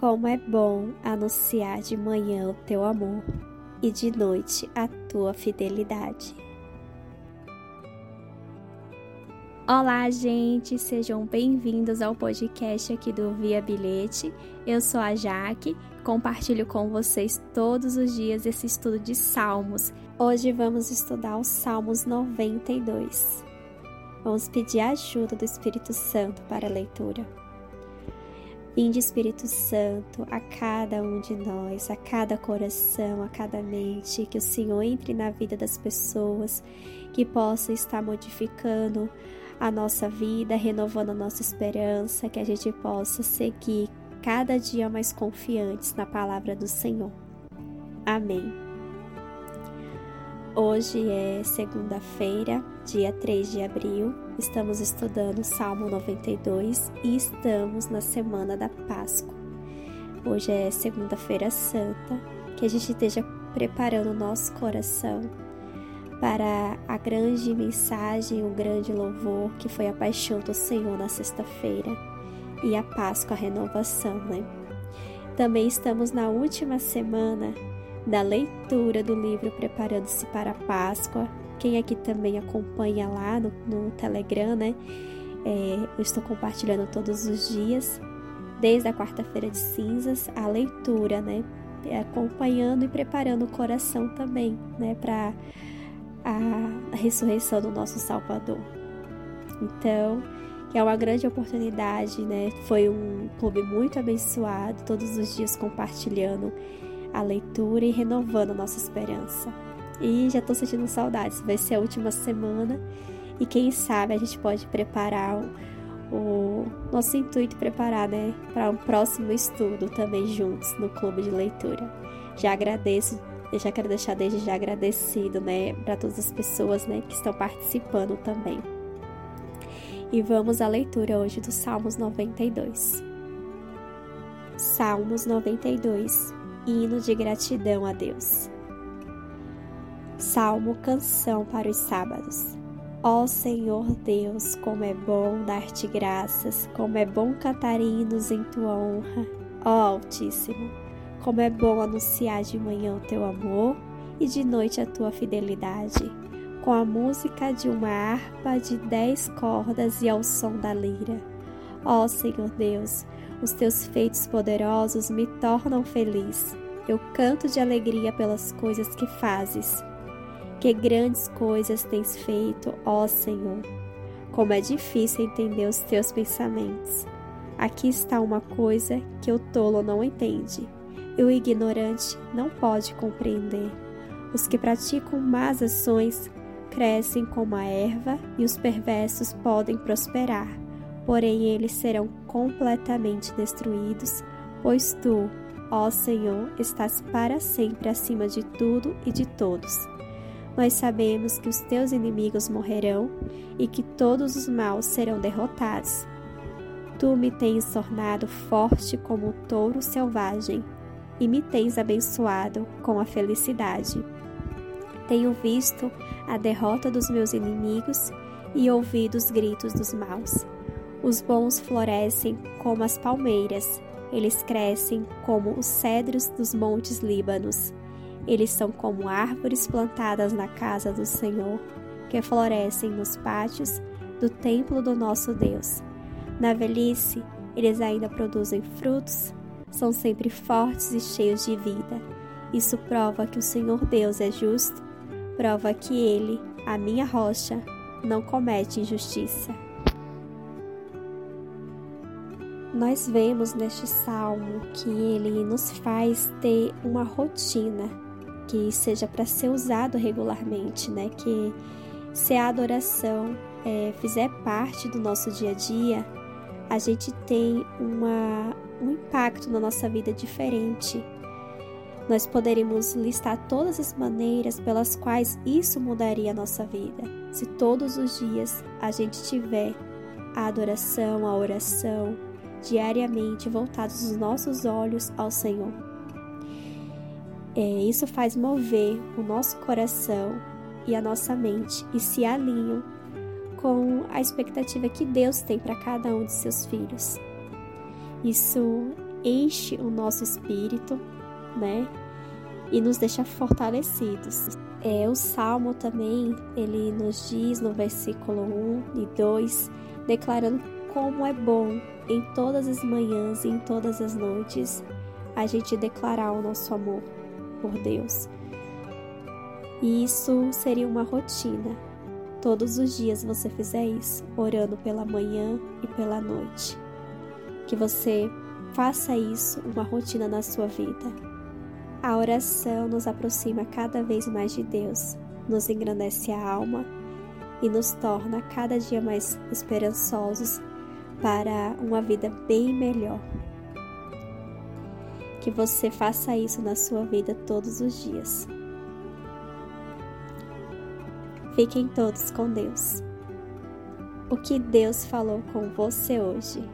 Como é bom anunciar de manhã o teu amor e de noite a tua fidelidade. Olá, gente, sejam bem-vindos ao podcast aqui do Via Bilhete. Eu sou a Jaque, compartilho com vocês todos os dias esse estudo de Salmos. Hoje vamos estudar os Salmos 92. Vamos pedir a ajuda do Espírito Santo para a leitura. Vinde Espírito Santo a cada um de nós, a cada coração, a cada mente, que o Senhor entre na vida das pessoas, que possa estar modificando a nossa vida, renovando a nossa esperança, que a gente possa seguir cada dia mais confiantes na palavra do Senhor. Amém. Hoje é segunda-feira, dia 3 de abril. Estamos estudando Salmo 92 e estamos na semana da Páscoa. Hoje é segunda-feira santa, que a gente esteja preparando o nosso coração para a grande mensagem, o grande louvor que foi a paixão do Senhor na sexta-feira e a Páscoa, a renovação, né? Também estamos na última semana da leitura do livro Preparando-se para a Páscoa. Quem aqui também acompanha lá no, no Telegram, né? É, eu estou compartilhando todos os dias, desde a quarta-feira de cinzas, a leitura, né? Acompanhando e preparando o coração também, né? Para a ressurreição do nosso Salvador. Então, é uma grande oportunidade, né? Foi um clube muito abençoado, todos os dias compartilhando a leitura e renovando a nossa esperança. E já estou sentindo saudades, vai ser a última semana e quem sabe a gente pode preparar o, o nosso intuito preparar, né, para um próximo estudo também juntos no clube de leitura. Já agradeço já quero deixar desde já agradecido, né, para todas as pessoas, né, que estão participando também. E vamos à leitura hoje do Salmos 92. Salmos 92, hino de gratidão a Deus. Salmo canção para os sábados. Ó Senhor Deus, como é bom dar-te graças, como é bom cantar hinos em tua honra. Ó Altíssimo, como é bom anunciar de manhã o teu amor e de noite a tua fidelidade, com a música de uma harpa de dez cordas e ao som da lira. Ó Senhor Deus, os teus feitos poderosos me tornam feliz. Eu canto de alegria pelas coisas que fazes. Que grandes coisas tens feito, ó Senhor. Como é difícil entender os teus pensamentos. Aqui está uma coisa que o tolo não entende e o ignorante não pode compreender. Os que praticam más ações crescem como a erva e os perversos podem prosperar, porém eles serão completamente destruídos, pois tu, ó Senhor, estás para sempre acima de tudo e de todos. Nós sabemos que os teus inimigos morrerão e que todos os maus serão derrotados. Tu me tens tornado forte como o touro selvagem e me tens abençoado com a felicidade. Tenho visto a derrota dos meus inimigos e ouvido os gritos dos maus. Os bons florescem como as palmeiras, eles crescem como os cedros dos montes Líbanos. Eles são como árvores plantadas na casa do Senhor, que florescem nos pátios do templo do nosso Deus. Na velhice, eles ainda produzem frutos são sempre fortes e cheios de vida. Isso prova que o Senhor Deus é justo, prova que Ele, a minha rocha, não comete injustiça. Nós vemos neste salmo que ele nos faz ter uma rotina que seja para ser usado regularmente, né? Que se a adoração é, fizer parte do nosso dia a dia, a gente tem uma, um impacto na nossa vida diferente. Nós poderíamos listar todas as maneiras pelas quais isso mudaria a nossa vida, se todos os dias a gente tiver a adoração, a oração, diariamente voltados os nossos olhos ao Senhor. É, isso faz mover o nosso coração e a nossa mente e se alinham com a expectativa que Deus tem para cada um de seus filhos. Isso enche o nosso espírito, né? E nos deixa fortalecidos. É, o Salmo também, ele nos diz no versículo 1 e 2, declarando como é bom em todas as manhãs e em todas as noites a gente declarar o nosso amor por Deus. E isso seria uma rotina. Todos os dias você fizer isso, orando pela manhã e pela noite. Que você faça isso uma rotina na sua vida. A oração nos aproxima cada vez mais de Deus, nos engrandece a alma e nos torna cada dia mais esperançosos para uma vida bem melhor. Que você faça isso na sua vida todos os dias. Fiquem todos com Deus. O que Deus falou com você hoje?